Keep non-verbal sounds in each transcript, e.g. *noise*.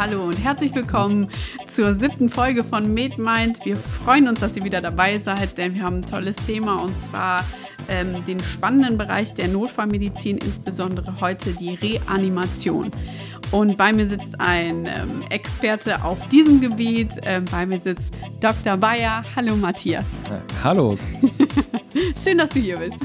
hallo und herzlich willkommen zur siebten Folge von MedMind. Wir freuen uns, dass ihr wieder dabei seid, denn wir haben ein tolles Thema und zwar ähm, den spannenden Bereich der Notfallmedizin, insbesondere heute die Reanimation. Und bei mir sitzt ein ähm, Experte auf diesem Gebiet. Ähm, bei mir sitzt Dr. Bayer. Hallo Matthias. Äh, hallo. *laughs* Schön, dass du hier bist.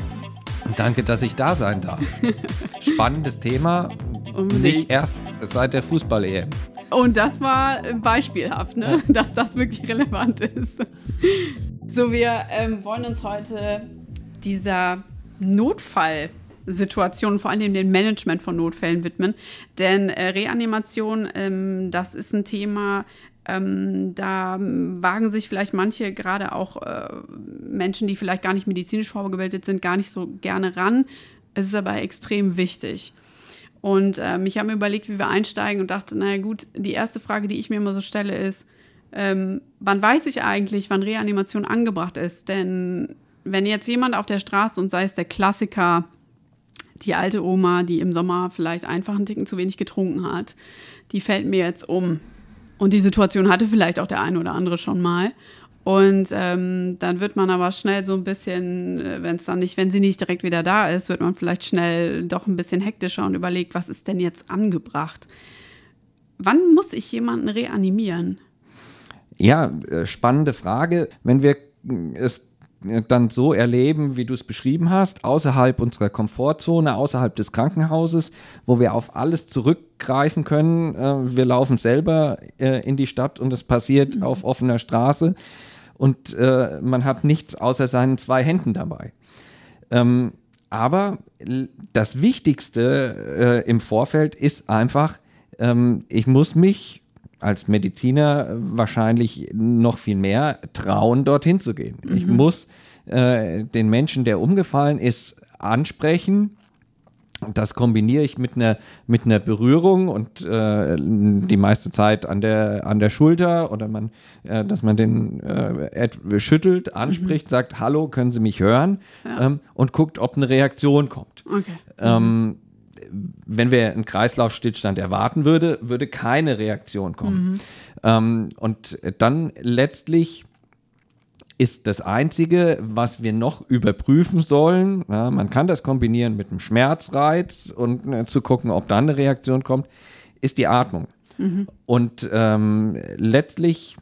Danke, dass ich da sein darf. *laughs* Spannendes Thema. Unbedingt. Nicht erst seit der Fußball-EM. Und das war beispielhaft, ne? Ja. dass das wirklich relevant ist. So, wir ähm, wollen uns heute dieser Notfallsituation, vor allem dem Management von Notfällen widmen. Denn äh, Reanimation, ähm, das ist ein Thema, ähm, da wagen sich vielleicht manche, gerade auch äh, Menschen, die vielleicht gar nicht medizinisch vorgebildet sind, gar nicht so gerne ran. Es ist aber extrem wichtig. Und ähm, ich habe mir überlegt, wie wir einsteigen und dachte, naja gut, die erste Frage, die ich mir immer so stelle, ist, ähm, wann weiß ich eigentlich, wann Reanimation angebracht ist? Denn wenn jetzt jemand auf der Straße und sei es der Klassiker, die alte Oma, die im Sommer vielleicht einfach einen Ticken zu wenig getrunken hat, die fällt mir jetzt um. Und die Situation hatte vielleicht auch der eine oder andere schon mal. Und ähm, dann wird man aber schnell so ein bisschen, äh, wenn es dann nicht, wenn sie nicht direkt wieder da ist, wird man vielleicht schnell doch ein bisschen hektischer und überlegt, was ist denn jetzt angebracht? Wann muss ich jemanden reanimieren? Ja, äh, spannende Frage. Wenn wir es dann so erleben, wie du es beschrieben hast, außerhalb unserer Komfortzone, außerhalb des Krankenhauses, wo wir auf alles zurückgreifen können. Äh, wir laufen selber äh, in die Stadt und es passiert mhm. auf offener Straße und äh, man hat nichts außer seinen zwei Händen dabei. Ähm, aber das Wichtigste im Vorfeld ist einfach, ähm, ich muss mich als Mediziner wahrscheinlich noch viel mehr trauen, dorthin zu gehen. Mhm. Ich muss äh, den Menschen, der umgefallen ist, ansprechen. Das kombiniere ich mit einer, mit einer Berührung und äh, die meiste Zeit an der, an der Schulter oder man, äh, dass man den äh, schüttelt, anspricht, mhm. sagt, hallo, können Sie mich hören? Ja. Ähm, und guckt, ob eine Reaktion kommt. Okay. Ähm, wenn wir einen Kreislaufstillstand erwarten würde, würde keine Reaktion kommen. Mhm. Ähm, und dann letztlich ist das Einzige, was wir noch überprüfen sollen. Ja, man kann das kombinieren mit einem Schmerzreiz und äh, zu gucken, ob dann eine Reaktion kommt, ist die Atmung. Mhm. Und ähm, letztlich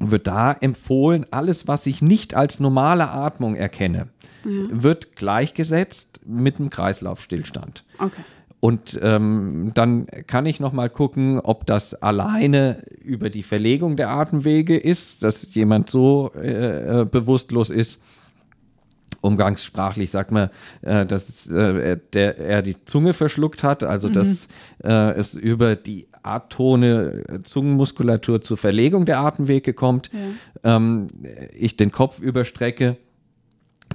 wird da empfohlen, alles, was ich nicht als normale Atmung erkenne, ja. wird gleichgesetzt mit einem Kreislaufstillstand. Okay. Und ähm, dann kann ich noch mal gucken, ob das alleine über die Verlegung der Atemwege ist, dass jemand so äh, äh bewusstlos ist. Umgangssprachlich sagt man, äh, dass äh, der, er die Zunge verschluckt hat, also mhm. dass äh, es über die atone Zungenmuskulatur zur Verlegung der Atemwege kommt. Ja. Ähm, ich den Kopf überstrecke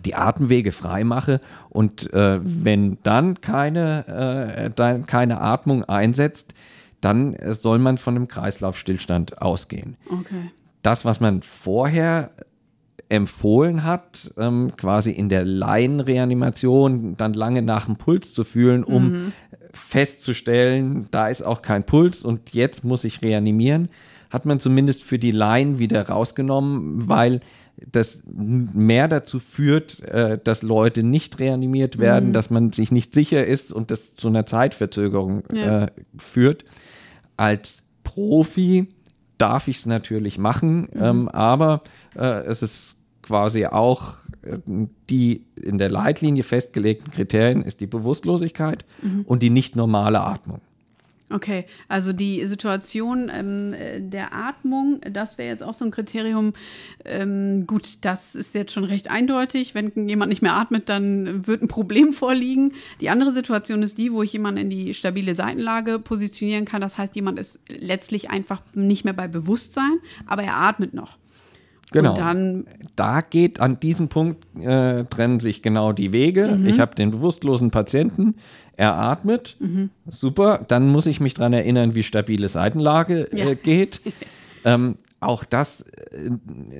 die Atemwege frei mache und äh, wenn dann keine, äh, dann keine Atmung einsetzt, dann soll man von einem Kreislaufstillstand ausgehen. Okay. Das, was man vorher empfohlen hat, ähm, quasi in der Laienreanimation dann lange nach dem Puls zu fühlen, um mhm. festzustellen, da ist auch kein Puls und jetzt muss ich reanimieren, hat man zumindest für die Laien wieder rausgenommen, weil das mehr dazu führt, äh, dass Leute nicht reanimiert werden, mhm. dass man sich nicht sicher ist und das zu einer Zeitverzögerung ja. äh, führt. Als Profi darf ich es natürlich machen, mhm. ähm, aber äh, es ist quasi auch äh, die in der Leitlinie festgelegten Kriterien ist die Bewusstlosigkeit mhm. und die nicht normale Atmung. Okay, also die Situation ähm, der Atmung, das wäre jetzt auch so ein Kriterium. Ähm, gut, das ist jetzt schon recht eindeutig. Wenn jemand nicht mehr atmet, dann wird ein Problem vorliegen. Die andere Situation ist die, wo ich jemanden in die stabile Seitenlage positionieren kann. Das heißt, jemand ist letztlich einfach nicht mehr bei Bewusstsein, aber er atmet noch. Genau. Und dann da geht an diesem Punkt äh, trennen sich genau die Wege. Mhm. Ich habe den bewusstlosen Patienten, er atmet, mhm. super. Dann muss ich mich daran erinnern, wie stabile Seitenlage äh, ja. geht. *laughs* ähm, auch das, äh,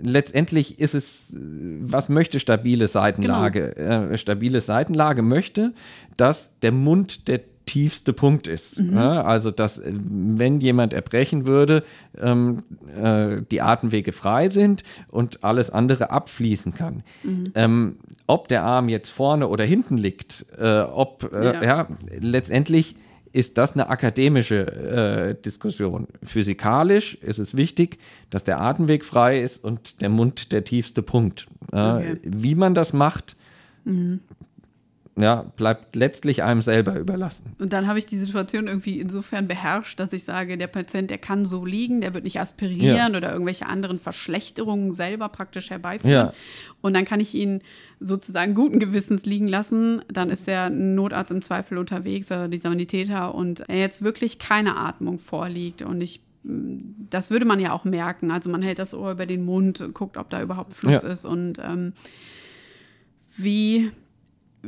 letztendlich ist es, was möchte stabile Seitenlage? Genau. Äh, stabile Seitenlage möchte, dass der Mund der tiefste Punkt ist. Mhm. Also, dass äh, wenn jemand erbrechen würde, ähm, äh, die Atemwege frei sind und alles andere abfließen kann. Mhm. Ähm, ob der Arm jetzt vorne oder hinten liegt, äh, ob, äh, ja. ja. letztendlich ist das eine akademische äh, Diskussion. Physikalisch ist es wichtig, dass der Atemweg frei ist und der Mund der tiefste Punkt. Okay. Wie man das macht, mhm ja, bleibt letztlich einem selber überlassen. Und dann habe ich die Situation irgendwie insofern beherrscht, dass ich sage, der Patient, der kann so liegen, der wird nicht aspirieren ja. oder irgendwelche anderen Verschlechterungen selber praktisch herbeiführen. Ja. Und dann kann ich ihn sozusagen guten Gewissens liegen lassen. Dann ist der Notarzt im Zweifel unterwegs oder die Sanitäter und er jetzt wirklich keine Atmung vorliegt und ich das würde man ja auch merken. Also man hält das Ohr über den Mund, guckt, ob da überhaupt Fluss ja. ist und ähm, wie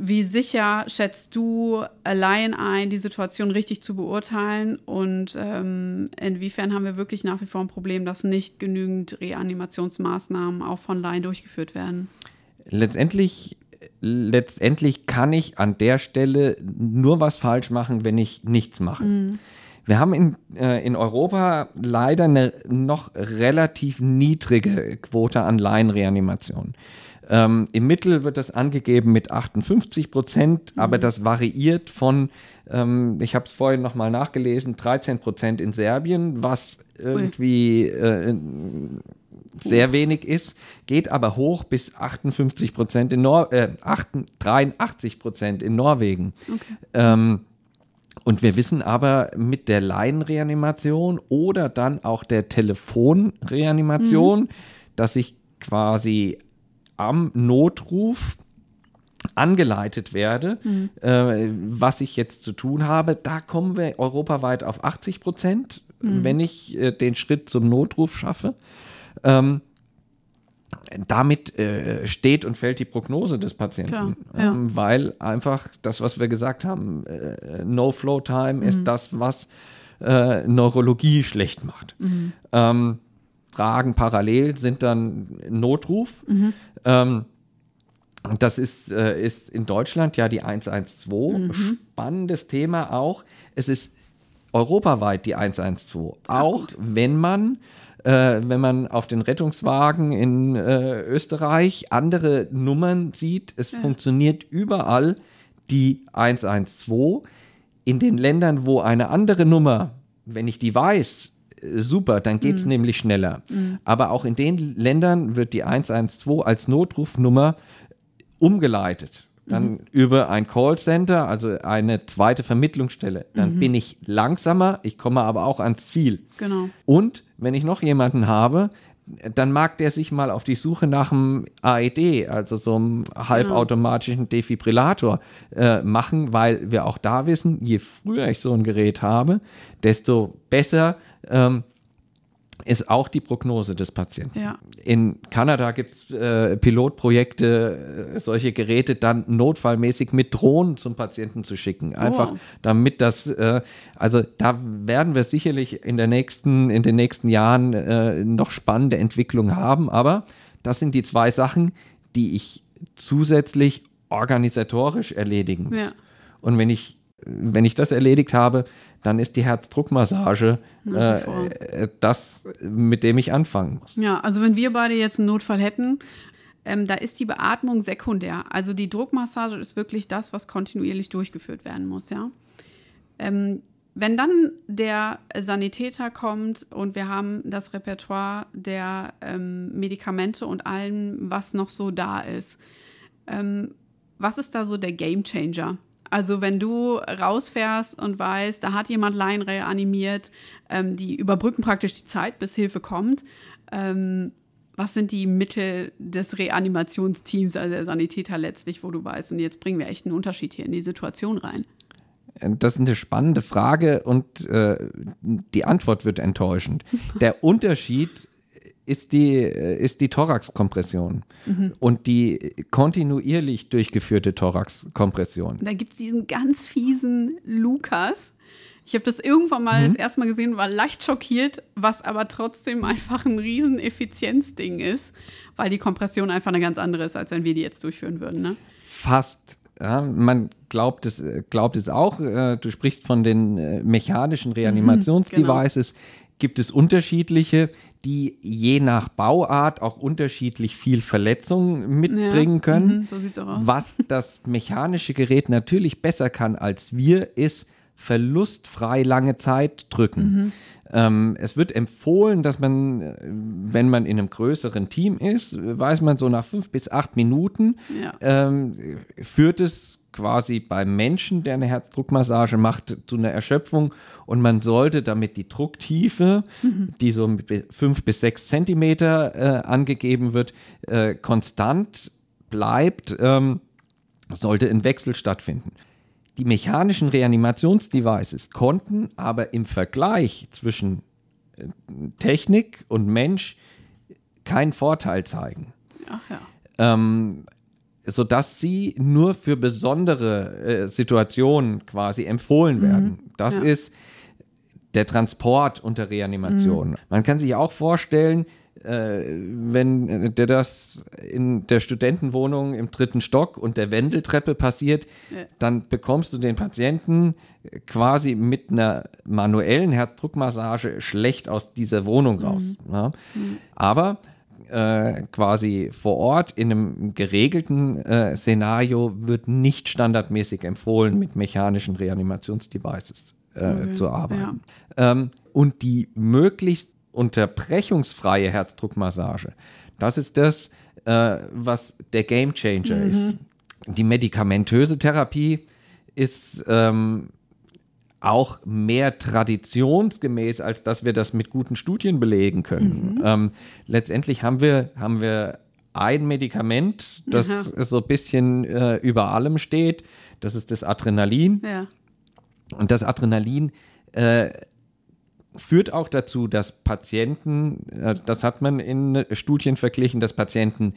wie sicher schätzt du allein ein, die Situation richtig zu beurteilen? Und ähm, inwiefern haben wir wirklich nach wie vor ein Problem, dass nicht genügend Reanimationsmaßnahmen auch von Laien durchgeführt werden? Letztendlich, letztendlich kann ich an der Stelle nur was falsch machen, wenn ich nichts mache. Mhm. Wir haben in, äh, in Europa leider eine noch relativ niedrige Quote an Laienreanimationen. Ähm, Im Mittel wird das angegeben mit 58 Prozent, mhm. aber das variiert von, ähm, ich habe es vorhin nochmal nachgelesen, 13 Prozent in Serbien, was irgendwie äh, sehr wenig ist, geht aber hoch bis 58 Prozent in Nor äh, 83 Prozent in Norwegen. Okay. Ähm, und wir wissen aber mit der Laienreanimation oder dann auch der Telefonreanimation, mhm. dass ich quasi am Notruf angeleitet werde, mhm. äh, was ich jetzt zu tun habe. Da kommen wir europaweit auf 80 Prozent, mhm. wenn ich äh, den Schritt zum Notruf schaffe. Ähm, damit äh, steht und fällt die Prognose des Patienten, Klar, ja. ähm, weil einfach das, was wir gesagt haben, äh, No-Flow-Time mhm. ist das, was äh, Neurologie schlecht macht. Mhm. Ähm, Fragen parallel sind dann Notruf. Mhm. Ähm, das ist, äh, ist in Deutschland ja die 112. Mhm. Spannendes Thema auch. Es ist europaweit die 112. Ja, auch gut. wenn man äh, wenn man auf den Rettungswagen in äh, Österreich andere Nummern sieht, es ja. funktioniert überall die 112. In den Ländern, wo eine andere Nummer, wenn ich die weiß, super, dann geht es mhm. nämlich schneller. Mhm. Aber auch in den Ländern wird die 112 als Notrufnummer umgeleitet. Dann mhm. über ein Callcenter, also eine zweite Vermittlungsstelle. Dann mhm. bin ich langsamer, ich komme aber auch ans Ziel. Genau. Und wenn ich noch jemanden habe, dann mag der sich mal auf die Suche nach einem AED, also so einem halbautomatischen Defibrillator, äh, machen, weil wir auch da wissen, je früher ich so ein Gerät habe, desto besser ähm, ist auch die Prognose des Patienten. Ja. In Kanada gibt es äh, Pilotprojekte, äh, solche Geräte dann notfallmäßig mit Drohnen zum Patienten zu schicken. Einfach oh. damit das, äh, also da werden wir sicherlich in, der nächsten, in den nächsten Jahren äh, noch spannende Entwicklungen haben. Aber das sind die zwei Sachen, die ich zusätzlich organisatorisch erledigen muss. Ja. Und wenn ich, wenn ich das erledigt habe, dann ist die Herzdruckmassage äh, äh, das, mit dem ich anfangen muss. Ja, also wenn wir beide jetzt einen Notfall hätten, ähm, da ist die Beatmung sekundär. Also die Druckmassage ist wirklich das, was kontinuierlich durchgeführt werden muss, ja. Ähm, wenn dann der Sanitäter kommt und wir haben das Repertoire der ähm, Medikamente und allem, was noch so da ist, ähm, was ist da so der Gamechanger? Also wenn du rausfährst und weißt, da hat jemand Laien reanimiert, ähm, die überbrücken praktisch die Zeit, bis Hilfe kommt. Ähm, was sind die Mittel des Reanimationsteams, also der Sanitäter letztlich, wo du weißt, und jetzt bringen wir echt einen Unterschied hier in die Situation rein? Das ist eine spannende Frage und äh, die Antwort wird enttäuschend. Der Unterschied ist die, äh, ist die Thoraxkompression mhm. und die kontinuierlich durchgeführte Thoraxkompression. Da gibt es diesen ganz fiesen Lukas. Ich habe das irgendwann mal mhm. das erste Mal gesehen, war leicht schockiert, was aber trotzdem einfach ein riesen Effizienzding ist, weil die Kompression einfach eine ganz andere ist, als wenn wir die jetzt durchführen würden. Ne? Fast Ja, man glaubt es, glaubt es auch. Äh, du sprichst von den äh, mechanischen Reanimationsdevices. Mhm, genau. Gibt es unterschiedliche, die je nach Bauart auch unterschiedlich viel Verletzung mitbringen ja, können. Mhm, so sieht's auch aus. Was das mechanische Gerät natürlich besser kann als wir, ist verlustfrei lange Zeit drücken. Mhm. Ähm, es wird empfohlen, dass man, äh, wenn man in einem größeren Team ist, weiß man so nach fünf bis acht Minuten, ja. ähm, führt es quasi beim Menschen, der eine Herzdruckmassage macht, zu einer Erschöpfung und man sollte damit die Drucktiefe, mhm. die so mit fünf bis sechs Zentimeter äh, angegeben wird, äh, konstant bleibt, ähm, sollte ein Wechsel stattfinden. Die mechanischen Reanimationsdevices konnten aber im Vergleich zwischen äh, Technik und Mensch keinen Vorteil zeigen. Ach ja. Ähm, sodass sie nur für besondere äh, Situationen quasi empfohlen mhm. werden. Das ja. ist der Transport unter Reanimation. Mhm. Man kann sich auch vorstellen, äh, wenn der das in der Studentenwohnung im dritten Stock und der Wendeltreppe passiert, ja. dann bekommst du den Patienten quasi mit einer manuellen Herzdruckmassage schlecht aus dieser Wohnung raus. Mhm. Ja. Mhm. Aber äh, quasi vor Ort in einem geregelten äh, Szenario wird nicht standardmäßig empfohlen, mit mechanischen Reanimationsdevices äh, okay. zu arbeiten. Ja. Ähm, und die möglichst unterbrechungsfreie Herzdruckmassage. Das ist das, äh, was der Game Changer mhm. ist. Die medikamentöse Therapie ist ähm, auch mehr traditionsgemäß, als dass wir das mit guten Studien belegen können. Mhm. Ähm, letztendlich haben wir, haben wir ein Medikament, das Aha. so ein bisschen äh, über allem steht. Das ist das Adrenalin. Ja. Und das Adrenalin äh, führt auch dazu, dass Patienten, äh, das hat man in Studien verglichen, dass Patienten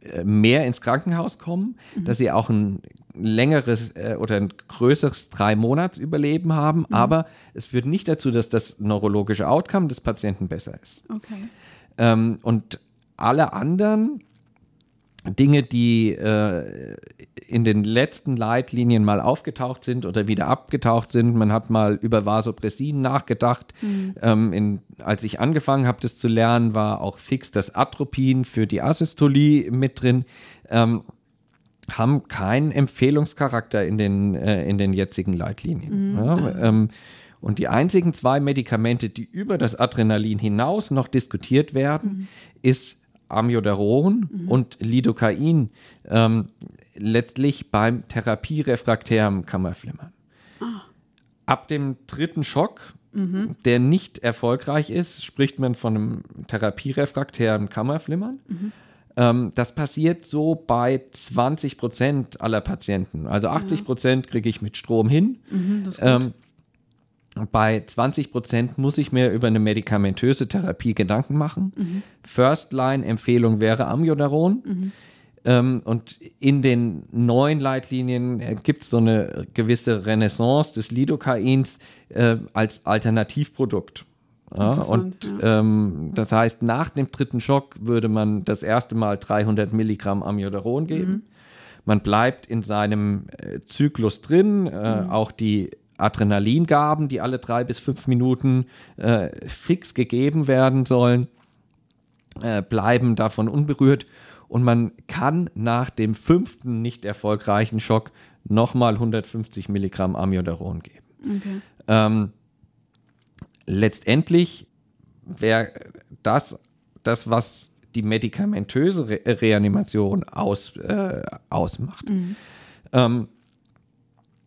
äh, mehr ins Krankenhaus kommen, mhm. dass sie auch ein längeres äh, oder ein größeres drei Monats Überleben haben, mhm. aber es führt nicht dazu, dass das neurologische Outcome des Patienten besser ist. Okay. Ähm, und alle anderen Dinge, die äh, in den letzten Leitlinien mal aufgetaucht sind oder wieder abgetaucht sind. Man hat mal über Vasopressin nachgedacht. Mhm. Ähm, in, als ich angefangen habe, das zu lernen, war auch fix das Atropin für die Asystolie mit drin. Ähm, haben keinen Empfehlungscharakter in den, äh, in den jetzigen Leitlinien. Mhm. Ja, ähm, und die einzigen zwei Medikamente, die über das Adrenalin hinaus noch diskutiert werden, mhm. ist Amiodaron mhm. und Lidocain ähm, letztlich beim therapierefraktären Kammerflimmern. Ah. Ab dem dritten Schock, mhm. der nicht erfolgreich ist, spricht man von einem therapierefraktären Kammerflimmern. Mhm. Ähm, das passiert so bei 20 Prozent aller Patienten. Also 80 Prozent kriege ich mit Strom hin. Mhm, ähm, bei 20 Prozent muss ich mir über eine medikamentöse Therapie Gedanken machen. Mhm. First-Line-Empfehlung wäre Amiodaron. Mhm. Ähm, und in den neuen Leitlinien äh, gibt es so eine gewisse Renaissance des Lidocains äh, als Alternativprodukt. Ja, und ja. Ähm, das heißt, nach dem dritten Schock würde man das erste Mal 300 Milligramm Amiodaron geben. Mhm. Man bleibt in seinem äh, Zyklus drin. Äh, mhm. Auch die Adrenalingaben, die alle drei bis fünf Minuten äh, fix gegeben werden sollen, äh, bleiben davon unberührt. Und man kann nach dem fünften nicht erfolgreichen Schock nochmal 150 Milligramm Amiodaron geben. Okay. Ähm, letztendlich wäre das das, was die medikamentöse Re Reanimation aus, äh, ausmacht. Mhm. Ähm,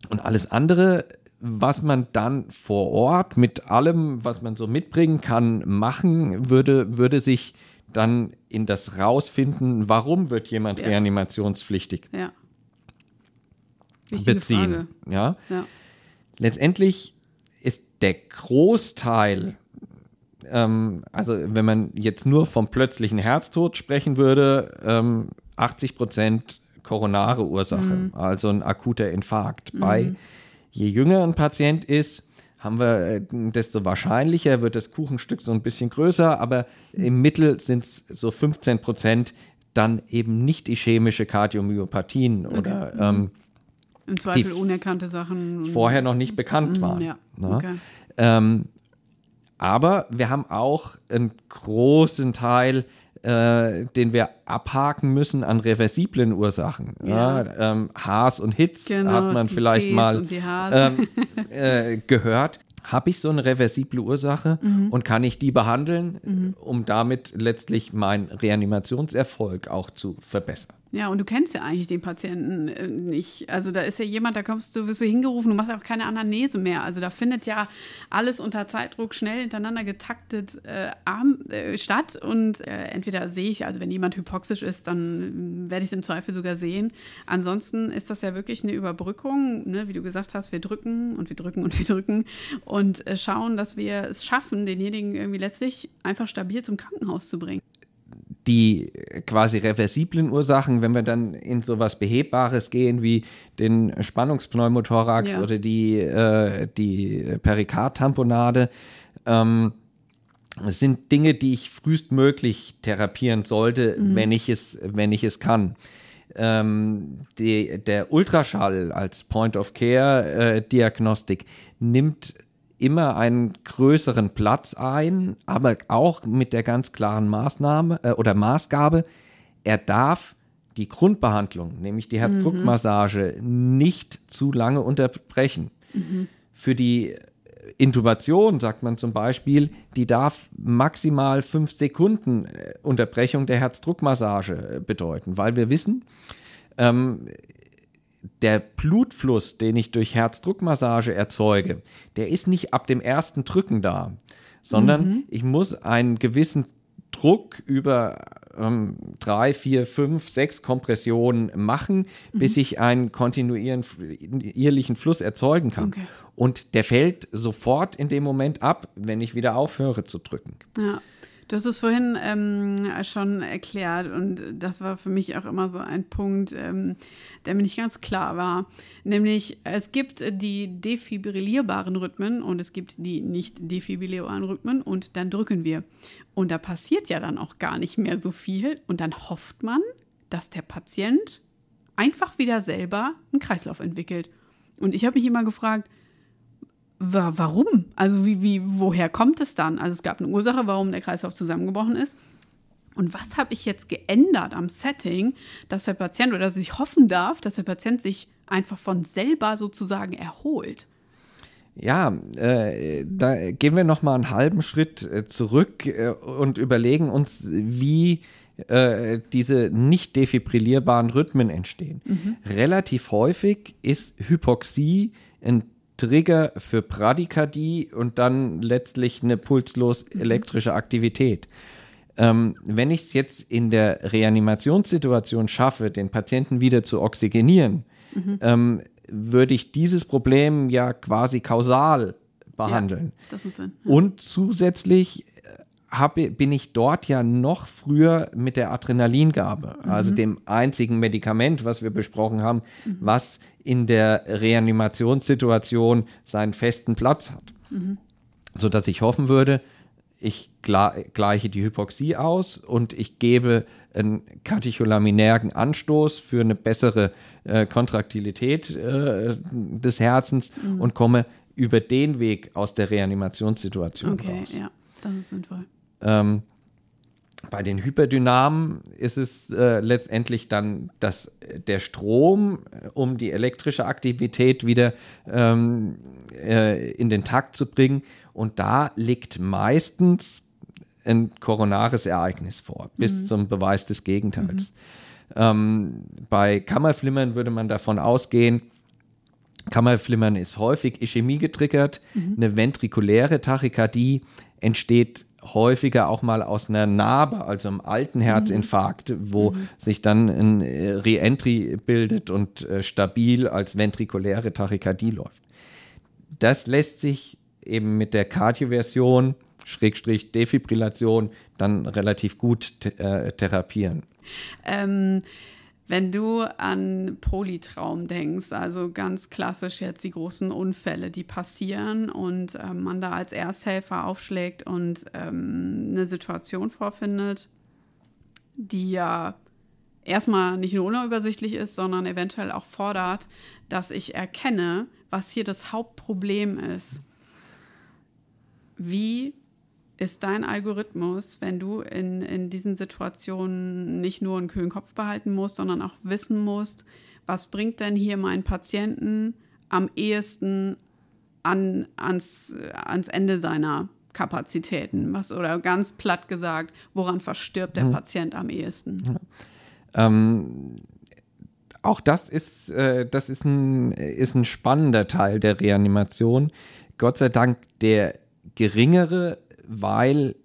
und alles andere was man dann vor Ort mit allem, was man so mitbringen kann, machen würde, würde sich dann in das rausfinden, warum wird jemand ja. reanimationspflichtig ja. beziehen. Ja? ja? Letztendlich der Großteil, ähm, also wenn man jetzt nur vom plötzlichen Herztod sprechen würde, ähm, 80 Prozent koronare Ursache, mhm. also ein akuter Infarkt. Mhm. Bei je jünger ein Patient ist, haben wir, äh, desto wahrscheinlicher wird das Kuchenstück so ein bisschen größer, aber im Mittel sind es so 15 Prozent dann eben nicht ischämische Kardiomyopathien okay. oder ähm, Im Zweifel unerkannte Sachen. Vorher noch nicht bekannt waren. Ja, ne? okay. Ähm, aber wir haben auch einen großen Teil, äh, den wir abhaken müssen an reversiblen Ursachen. Ja. Ja, ähm, Haas und Hitz Genau, hat man vielleicht Ts mal ähm, äh, gehört. Habe ich so eine reversible Ursache Mhm. und kann ich die behandeln, um damit letztlich meinen Reanimationserfolg auch zu verbessern? Ja, und du kennst ja eigentlich den Patienten äh, nicht. Also da ist ja jemand, da kommst du, wirst du hingerufen, du machst auch keine Anamnese mehr. Also da findet ja alles unter Zeitdruck schnell hintereinander getaktet äh, arm, äh, statt. Und äh, entweder sehe ich, also wenn jemand hypoxisch ist, dann äh, werde ich es im Zweifel sogar sehen. Ansonsten ist das ja wirklich eine Überbrückung, ne? wie du gesagt hast, wir drücken und wir drücken und wir drücken und äh, schauen, dass wir es schaffen, denjenigen irgendwie letztlich einfach stabil zum Krankenhaus zu bringen. die quasi reversiblen Ursachen, wenn wir dann in sowas Behebbares gehen wie den Spannungspneumothorax Ja. oder die, äh, die Perikardtamponade, ähm, sind Dinge, die ich frühestmöglich therapieren sollte, wenn, ich es, wenn ich es kann. Ähm, die, der Ultraschall als Point-of-Care-Diagnostik nimmt immer einen größeren Platz ein, aber auch mit der ganz klaren Maßnahme äh, oder Maßgabe, er darf die Grundbehandlung, nämlich die Herzdruckmassage, nicht zu lange unterbrechen. Für die Intubation, sagt man zum Beispiel, die darf maximal fünf Sekunden äh, Unterbrechung der Herzdruckmassage äh, bedeuten, weil wir wissen, ähm, der Blutfluss, den ich durch Herzdruckmassage erzeuge, der ist nicht ab dem ersten Drücken da, sondern ich muss einen gewissen Druck über ähm, drei, vier, fünf, sechs Kompressionen machen, bis ich einen kontinuierlichen Fluss erzeugen kann. Okay. Und der fällt sofort in dem Moment ab, wenn ich wieder aufhöre zu drücken. Ja, du hast es vorhin ähm, schon erklärt und das war für mich auch immer so ein Punkt, ähm, der mir nicht ganz klar war. Nämlich, es gibt die defibrillierbaren Rhythmen und es gibt die nicht defibrillierbaren Rhythmen und dann drücken wir. Und da passiert ja dann auch gar nicht mehr so viel und dann hofft man, dass der Patient einfach wieder selber einen Kreislauf entwickelt. Und ich habe mich immer gefragt, Wa- Warum? Also wie, wie, woher kommt es dann? Also es gab eine Ursache, warum der Kreislauf zusammengebrochen ist. Und was habe ich jetzt geändert am Setting, dass der Patient oder dass ich hoffen darf, dass der Patient sich einfach von selber sozusagen erholt? Ja, äh, da gehen wir noch mal einen halben Schritt äh, zurück äh, und überlegen uns, wie äh, diese nicht defibrillierbaren Rhythmen entstehen. Relativ häufig ist Hypoxie ein Trigger für Bradykardie und dann letztlich eine pulslos elektrische Aktivität. Ähm, wenn ich es jetzt in der Reanimationssituation schaffe, den Patienten wieder zu oxygenieren, ähm, würde ich dieses Problem ja quasi kausal behandeln. Ja, Sinn. Und zusätzlich äh, habe, bin ich dort ja noch früher mit der Adrenalingabe, also dem einzigen Medikament, was wir besprochen haben, was in der Reanimationssituation seinen festen Platz hat. Sodass ich hoffen würde, ich gleiche die Hypoxie aus und ich gebe einen katecholaminären Anstoß für eine bessere äh, Kontraktilität äh, des Herzens und komme über den Weg aus der Reanimationssituation Okay, raus. ja, das ist sinnvoll. Ähm, bei den Hyperdynamen ist es äh, letztendlich dann dass der Strom, äh, um die elektrische Aktivität wieder ähm, äh, in den Takt zu bringen. Und da liegt meistens ein koronares Ereignis vor, bis zum Beweis des Gegenteils. Ähm, bei Kammerflimmern würde man davon ausgehen, Kammerflimmern ist häufig Ischämie getriggert. Eine ventrikuläre Tachykardie entsteht häufiger auch mal aus einer Narbe, also einem alten Herzinfarkt, wo sich dann ein äh, Reentry bildet und äh, stabil als ventrikuläre Tachykardie läuft. Das lässt sich eben mit der Kardioversion, Schrägstrich Defibrillation, dann relativ gut äh, therapieren. Ähm, wenn du an Polytraum denkst, also ganz klassisch jetzt die großen Unfälle, die passieren und ähm, man da als Ersthelfer aufschlägt und ähm, eine Situation vorfindet, die ja erstmal nicht nur unübersichtlich ist, sondern eventuell auch fordert, dass ich erkenne, was hier das Hauptproblem ist. Wie ist dein Algorithmus, wenn du in, in diesen Situationen nicht nur einen kühlen Kopf behalten musst, sondern auch wissen musst, was bringt denn hier meinen Patienten am ehesten an, ans, ans Ende seiner Kapazitäten? Was, oder ganz platt gesagt, woran verstirbt der mhm. Patient am ehesten? Ja. Ähm, auch das ist, äh, das ist ein, ist ein spannender Teil der Reanimation. Gott sei Dank der geringere, weil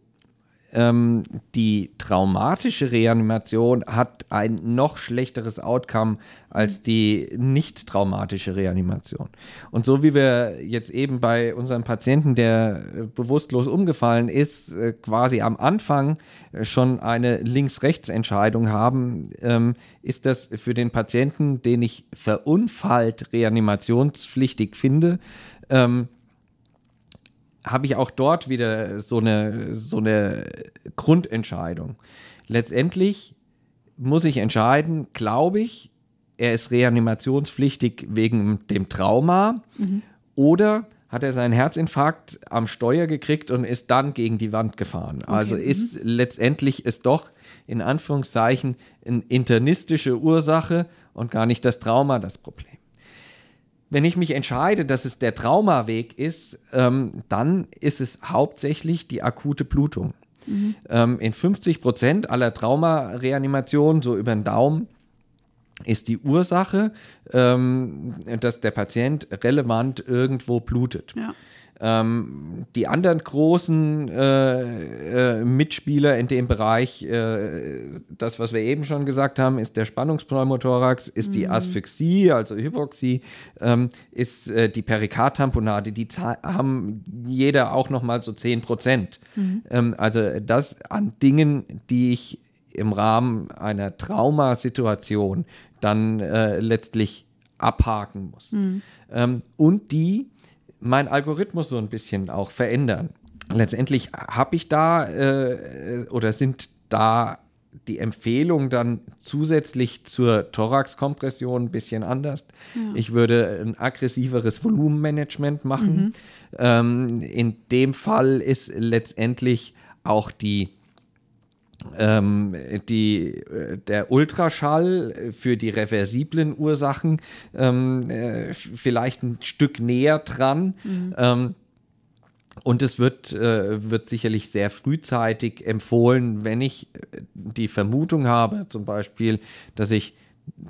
ähm, die traumatische Reanimation hat ein noch schlechteres Outcome als die nicht traumatische Reanimation. Und so wie wir jetzt eben bei unserem Patienten, der äh, bewusstlos umgefallen ist, äh, quasi am Anfang äh, schon eine Links-Rechts-Entscheidung haben, ähm, ist das für den Patienten, den ich verunfallt reanimationspflichtig finde, ähm, habe ich auch dort wieder so eine, so eine Grundentscheidung. Letztendlich muss ich entscheiden, glaube ich, er ist reanimationspflichtig wegen dem Trauma mhm. oder hat er seinen Herzinfarkt am Steuer gekriegt und ist dann gegen die Wand gefahren. Okay. Also ist mhm. letztendlich ist doch in Anführungszeichen eine internistische Ursache und gar nicht das Trauma das Problem wenn ich mich entscheide, dass es der Traumaweg ist, ähm, dann ist es hauptsächlich die akute Blutung. Mhm. Ähm, in 50 Prozent aller Traumareanimationen, so über den Daumen, ist die Ursache, ähm, dass der Patient relevant irgendwo blutet. Ja. Ähm, die anderen großen äh, äh, Mitspieler in dem Bereich, äh, das, was wir eben schon gesagt haben, ist der Spannungspneumothorax, ist mhm. die Asphyxie, also Hypoxie, ähm, ist äh, die Perikardtamponade. Die haben jeder auch noch mal so 10 Prozent. Mhm. Ähm, also das an Dingen, die ich im Rahmen einer Traumasituation dann äh, letztlich abhaken muss. Mhm. Ähm, und die mein Algorithmus so ein bisschen auch verändern. Letztendlich habe ich da äh, oder sind da die Empfehlungen dann zusätzlich zur Thoraxkompression ein bisschen anders. Ja. Ich würde ein aggressiveres Volumenmanagement machen. Mhm. Ähm, in dem Fall ist letztendlich auch die ähm, die, äh, der Ultraschall für die reversiblen Ursachen ähm, äh, vielleicht ein Stück näher dran. Mhm. Ähm, und es wird, äh, wird sicherlich sehr frühzeitig empfohlen, wenn ich äh, die Vermutung habe, zum Beispiel, dass ich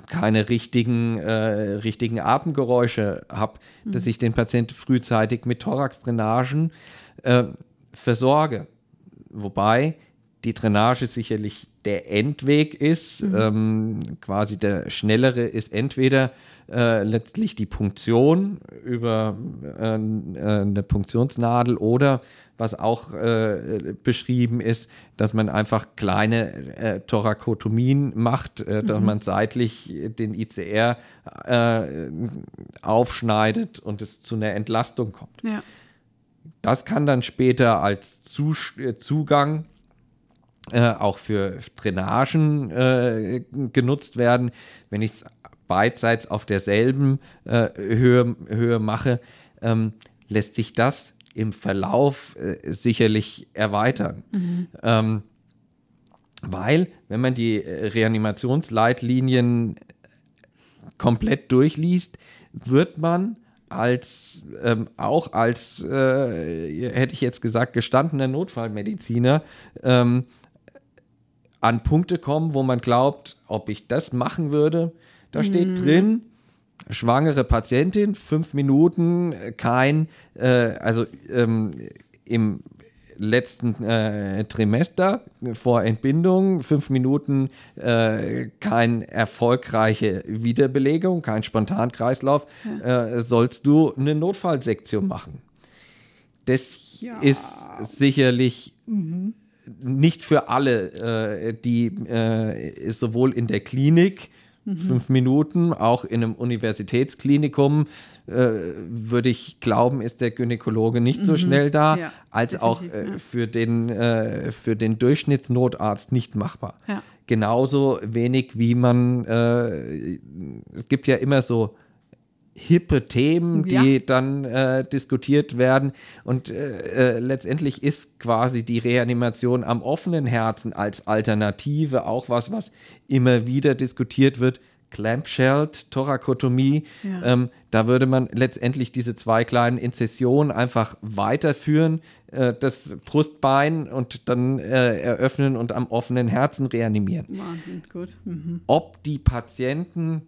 keine richtigen, äh, richtigen Atemgeräusche habe, mhm. dass ich den Patienten frühzeitig mit Thoraxdrainagen äh, versorge. Wobei die Drainage sicherlich der Endweg ist. Mhm. Ähm, quasi der schnellere ist entweder äh, letztlich die Punktion über äh, äh, eine Punktionsnadel oder was auch äh, beschrieben ist, dass man einfach kleine äh, Thorakotomien macht, äh, dass mhm. man seitlich den ICR äh, aufschneidet und es zu einer Entlastung kommt. Ja. Das kann dann später als Zus Zugang äh, auch für Drainagen äh, genutzt werden. Wenn ich es beidseits auf derselben äh, Höhe, Höhe mache, ähm, lässt sich das im Verlauf äh, sicherlich erweitern. Mhm. Ähm, weil, wenn man die äh, Reanimationsleitlinien komplett durchliest, wird man als ähm, auch als äh, hätte ich jetzt gesagt gestandener Notfallmediziner ähm, an Punkte kommen, wo man glaubt, ob ich das machen würde. Da steht mhm. drin, schwangere Patientin, fünf Minuten, kein, äh, also ähm, im letzten äh, Trimester vor Entbindung, fünf Minuten, äh, keine erfolgreiche Wiederbelegung, kein Spontankreislauf, ja. äh, sollst du eine Notfallsektion machen. Das ja. ist sicherlich mhm nicht für alle, äh, die äh, sowohl in der Klinik mhm. fünf Minuten, auch in einem Universitätsklinikum, äh, würde ich glauben, ist der Gynäkologe nicht mhm. so schnell da, ja, als auch äh, ja. für, den, äh, für den Durchschnittsnotarzt nicht machbar. Ja. genauso wenig wie man, äh, es gibt ja immer so hippe Themen, die ja. dann äh, diskutiert werden. Und äh, äh, letztendlich ist quasi die Reanimation am offenen Herzen als Alternative auch was, was immer wieder diskutiert wird. Clampshell, Thorakotomie, ja. ähm, da würde man letztendlich diese zwei kleinen Inzessionen einfach weiterführen, äh, das Brustbein und dann äh, eröffnen und am offenen Herzen reanimieren. Wahnsinn, gut. Mhm. Ob die Patienten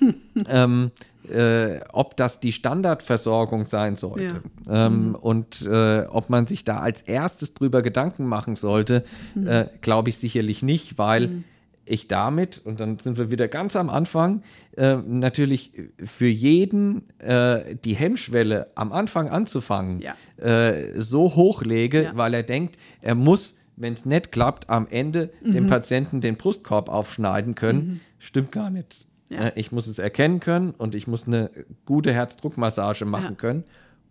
*laughs* ähm, äh, ob das die Standardversorgung sein sollte ja. ähm, mhm. und äh, ob man sich da als erstes drüber Gedanken machen sollte, mhm. äh, glaube ich sicherlich nicht, weil mhm. ich damit, und dann sind wir wieder ganz am Anfang, äh, natürlich für jeden äh, die Hemmschwelle am Anfang anzufangen ja. Äh, so hochlege, ja. weil er denkt, er muss wenn es nicht klappt, am Ende mhm. dem Patienten den Brustkorb aufschneiden können. Mhm. Stimmt gar nicht. Ja. Äh, ich muss es erkennen können und ich muss eine gute Herzdruckmassage machen ja. können.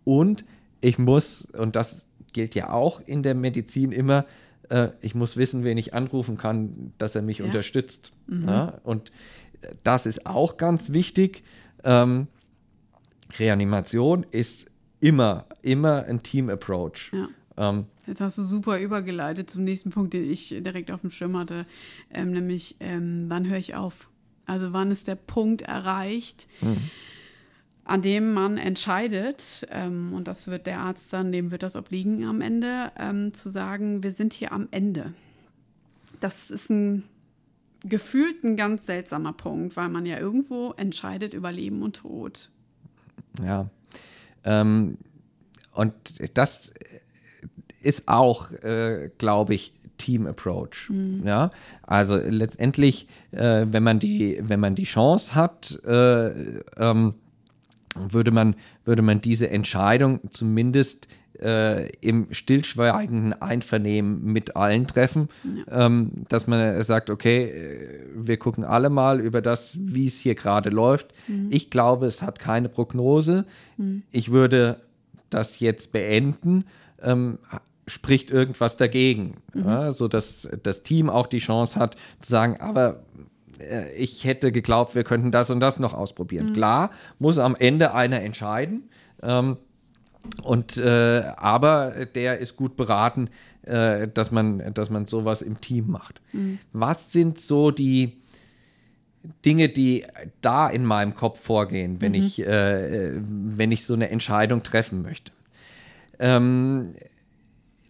Und ich muss, und das gilt ja auch in der Medizin immer, äh, ich muss wissen, wen ich anrufen kann, dass er mich ja. unterstützt. Mhm. Und das ist auch ganz wichtig. Ähm, Reanimation ist immer, immer ein Team-Approach. Ähm, Jetzt hast du super übergeleitet zum nächsten Punkt, den ich direkt auf dem Schirm hatte, ähm, nämlich ähm, wann höre ich auf? Also wann ist der Punkt erreicht, mhm. an dem man entscheidet, ähm, und das wird der Arzt dann, dem wird das obliegen am Ende, ähm, zu sagen, wir sind hier am Ende. Das ist ein gefühlt ein ganz seltsamer Punkt, weil man ja irgendwo entscheidet über Leben und Tod. Ja. Ähm, und das ist auch, äh, glaube ich, Team Approach. Mhm. Ja, also letztendlich, äh, wenn man die, wenn man die Chance hat, äh, ähm, würde man, würde man diese Entscheidung zumindest äh, im stillschweigenden Einvernehmen mit allen treffen, ja. ähm, dass man sagt, okay, äh, wir gucken alle mal über das, wie es hier gerade läuft. Mhm. Ich glaube, es hat keine Prognose. Mhm. Ich würde das jetzt beenden. Ähm, spricht irgendwas dagegen, mhm. ja, sodass das Team auch die Chance hat zu sagen, aber äh, ich hätte geglaubt, wir könnten das und das noch ausprobieren. Mhm. Klar, muss am Ende einer entscheiden. Ähm, und äh, aber der ist gut beraten, äh, dass man, dass man sowas im Team macht. Mhm. Was sind so die Dinge, die da in meinem Kopf vorgehen, wenn mhm. ich, äh, wenn ich so eine Entscheidung treffen möchte? Ähm,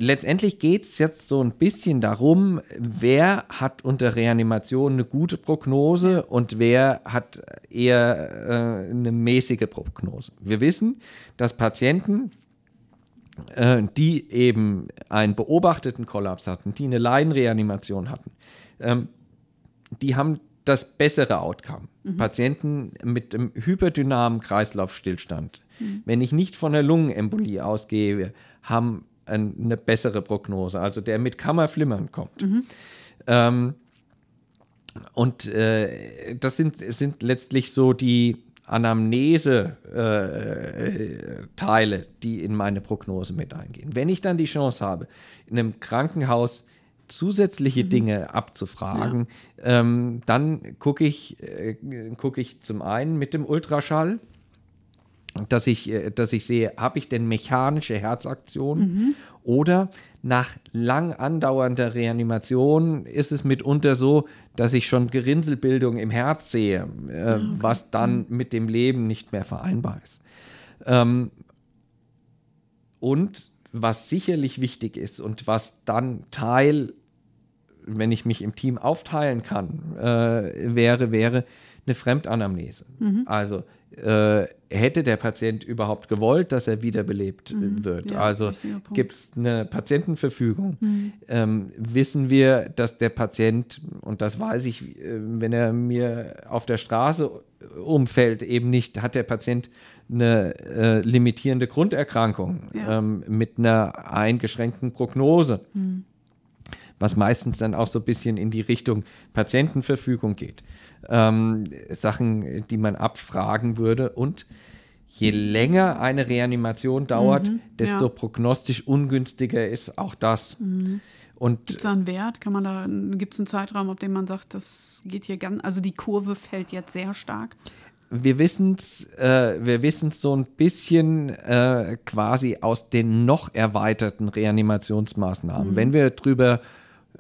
letztendlich geht es jetzt so ein bisschen darum, wer hat unter Reanimation eine gute Prognose und wer hat eher äh, eine mäßige Prognose. Wir wissen, dass Patienten, äh, die eben einen beobachteten Kollaps hatten, die eine Laienreanimation hatten, ähm, die haben das bessere Outcome. Mhm. Patienten mit einem hyperdynamischen Kreislaufstillstand, mhm. wenn ich nicht von der Lungenembolie ausgehe, haben eine bessere Prognose, also der mit Kammerflimmern kommt. Mhm. Ähm, und äh, das sind, sind letztlich so die Anamnese-Teile, äh, die in meine Prognose mit eingehen. Wenn ich dann die Chance habe, in einem Krankenhaus zusätzliche mhm. Dinge abzufragen, ja. ähm, dann gucke ich, äh, guck ich zum einen mit dem Ultraschall dass ich, äh, dass ich sehe, habe ich denn mechanische Herzaktionen mhm. oder nach lang andauernder Reanimation ist es mitunter so, dass ich schon Gerinnselbildung im Herz sehe, äh, ah, okay. was dann mhm. mit dem Leben nicht mehr vereinbar ist. Ähm, und was sicherlich wichtig ist und was dann Teil, wenn ich mich im Team aufteilen kann, äh, wäre, wäre eine Fremdanamnese. Mhm. Also äh, hätte der Patient überhaupt gewollt, dass er wiederbelebt mhm. wird? Ja, also gibt es eine Patientenverfügung? Mhm. Ähm, wissen wir, dass der Patient, und das weiß ich, äh, wenn er mir auf der Straße umfällt, eben nicht, hat der Patient eine äh, limitierende Grunderkrankung ja. ähm, mit einer eingeschränkten Prognose. Mhm. Was meistens dann auch so ein bisschen in die Richtung Patientenverfügung geht ähm, Sachen, die man abfragen würde. Und je länger eine Reanimation dauert, mhm, desto ja. prognostisch ungünstiger ist auch das. Mhm. Gibt es da einen Wert? Kann man da, gibt es einen Zeitraum, auf dem man sagt, das geht hier ganz, also die Kurve fällt jetzt sehr stark? wir wissen es äh, wir wissen's so ein bisschen äh, quasi aus den noch erweiterten Reanimationsmaßnahmen. Mhm. Wenn wir drüber,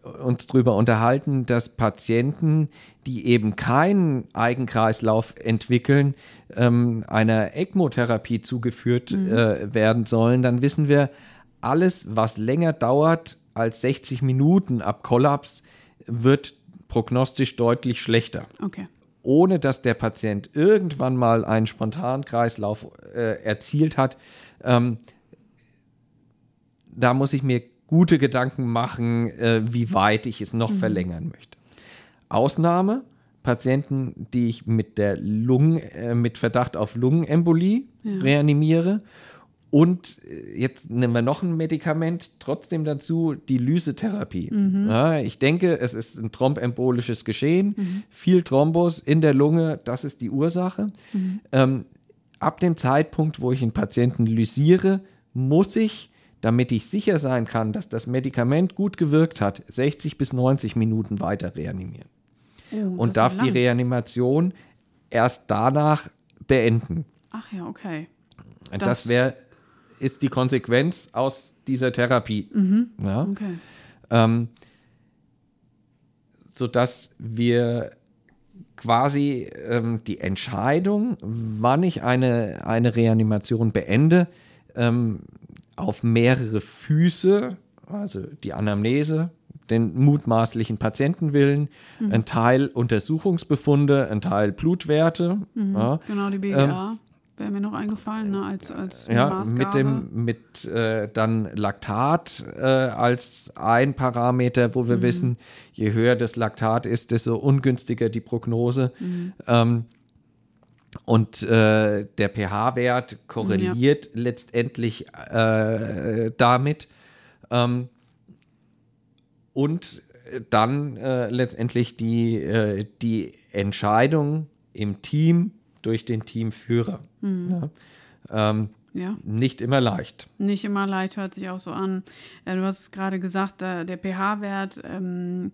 uns darüber unterhalten, dass Patienten, die eben keinen Eigenkreislauf entwickeln, ähm, einer ECMO-Therapie zugeführt mhm. äh, werden sollen, dann wissen wir, alles, was länger dauert als 60 Minuten ab Kollaps, wird prognostisch deutlich schlechter. Okay ohne dass der Patient irgendwann mal einen Spontankreislauf äh, erzielt hat. Ähm, da muss ich mir gute Gedanken machen, äh, wie weit ich es noch mhm. verlängern möchte. Ausnahme, Patienten, die ich mit der Lungen, äh, mit Verdacht auf Lungenembolie ja. reanimiere und äh, jetzt nehmen wir noch ein Medikament trotzdem dazu, die Lysetherapie. Mhm. Ja, ich denke, es ist ein thrombembolisches Geschehen, mhm. viel Thrombus in der Lunge, das ist die Ursache. Mhm. Ähm, ab dem Zeitpunkt, wo ich einen Patienten lysiere, muss ich, damit ich sicher sein kann, dass das Medikament gut gewirkt hat, 60 bis 90 Minuten weiter reanimieren. Oh, und darf die Reanimation erst danach beenden. Ach ja, okay. Das, das wäre ist die Konsequenz aus dieser Therapie. Mhm. Ja? Okay. Ähm, sodass wir quasi ähm, die Entscheidung, wann ich eine, eine Reanimation beende, ähm, auf mehrere Füße, also die Anamnese, den mutmaßlichen Patientenwillen, mhm. ein Teil Untersuchungsbefunde, ein Teil Blutwerte. Mhm. Ja, genau, die BGA. Ähm, wäre mir noch eingefallen, ne, als, als ja, Maßgabe. mit dem mit äh, dann Laktat äh, als ein Parameter, wo wir mhm. wissen, je höher das Laktat ist, desto ungünstiger die Prognose. Mhm. Ähm, und äh, der pH-Wert korreliert ja. letztendlich äh, damit. Ähm, und dann äh, letztendlich die, äh, die Entscheidung im Team durch den Teamführer. Mhm. Ja. Ähm, ja. Nicht immer leicht. Nicht immer leicht, hört sich auch so an. Äh, du hast es gerade gesagt, der pH-Wert ähm,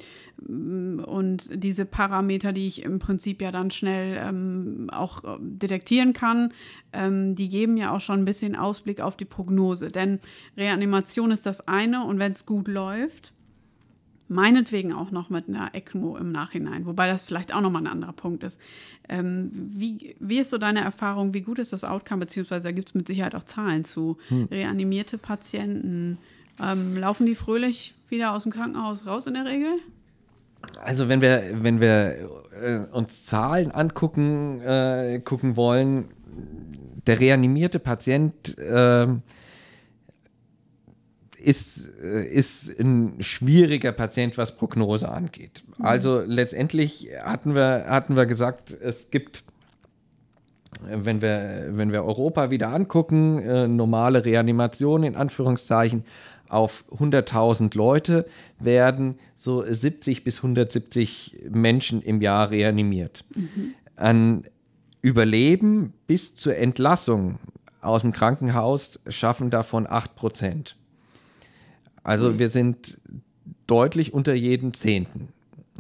und diese Parameter, die ich im Prinzip ja dann schnell ähm, auch äh, detektieren kann, ähm, die geben ja auch schon ein bisschen Ausblick auf die Prognose. Denn Reanimation ist das eine und wenn es gut läuft, meinetwegen auch noch mit einer ECMO im Nachhinein, wobei das vielleicht auch nochmal ein anderer Punkt ist. Ähm, wie, wie ist so deine Erfahrung, wie gut ist das Outcome, beziehungsweise da gibt es mit Sicherheit auch Zahlen zu. Hm. Reanimierte Patienten, ähm, laufen die fröhlich wieder aus dem Krankenhaus raus in der Regel? Also wenn wir, wenn wir äh, uns Zahlen angucken äh, gucken wollen, der reanimierte Patient äh, ist, äh, ist ein schwieriger Patient, was Prognose angeht. Mhm. Also letztendlich hatten wir, hatten wir gesagt, es gibt, wenn wir, wenn wir Europa wieder angucken, äh, normale Reanimation in Anführungszeichen auf 100.000 Leute werden so 70 bis 170 Menschen im Jahr reanimiert. Mhm. An Überleben bis zur Entlassung aus dem Krankenhaus schaffen davon 8 Prozent. Also wir sind deutlich unter jedem Zehnten,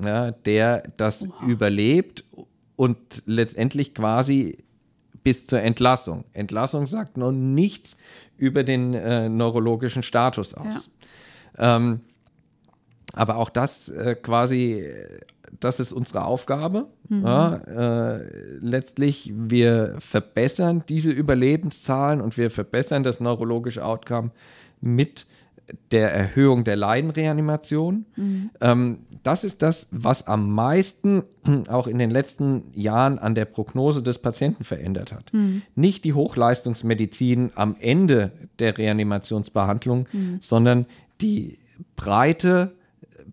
ja, der das Oha. überlebt und letztendlich quasi bis zur Entlassung. Entlassung sagt noch nichts über den äh, neurologischen Status aus. Ja. Ähm, aber auch das äh, quasi, das ist unsere Aufgabe. Mhm. Ja, äh, letztlich, wir verbessern diese Überlebenszahlen und wir verbessern das neurologische Outcome mit der Erhöhung der Leidenreanimation. Mhm. Ähm, das ist das, was am meisten *clears throat* auch in den letzten Jahren an der Prognose des Patienten verändert hat. Mhm. Nicht die Hochleistungsmedizin am Ende der Reanimationsbehandlung, mhm. sondern die breite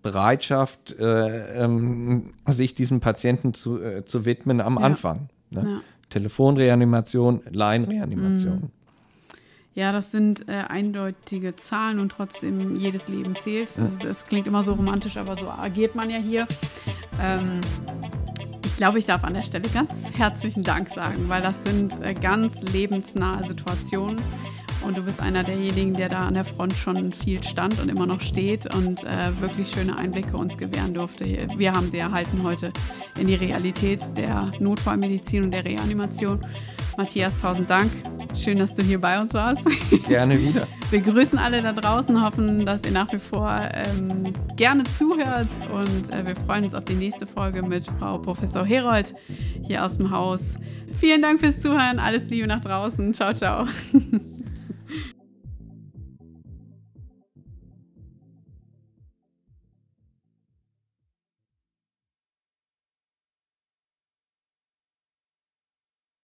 Bereitschaft, äh, ähm, sich diesem Patienten zu, äh, zu widmen am ja. Anfang. Ne? Ja. Telefonreanimation, Laienreanimation. Ja, das sind äh, eindeutige Zahlen und trotzdem jedes Leben zählt. Also, es klingt immer so romantisch, aber so agiert man ja hier. Ähm, ich glaube, ich darf an der Stelle ganz herzlichen Dank sagen, weil das sind äh, ganz lebensnahe Situationen. Und du bist einer derjenigen, der da an der Front schon viel stand und immer noch steht und äh, wirklich schöne Einblicke uns gewähren durfte. Wir haben sie erhalten heute in die Realität der Notfallmedizin und der Reanimation. Matthias, tausend Dank. Schön, dass du hier bei uns warst. *laughs* Gerne wieder. Wir grüßen alle da draußen, hoffen, dass ihr nach wie vor ähm, gerne zuhört und äh, wir freuen uns auf die nächste Folge mit Frau Professor Herold hier aus dem Haus. Vielen Dank fürs Zuhören. Alles Liebe nach draußen. Ciao, ciao. *laughs*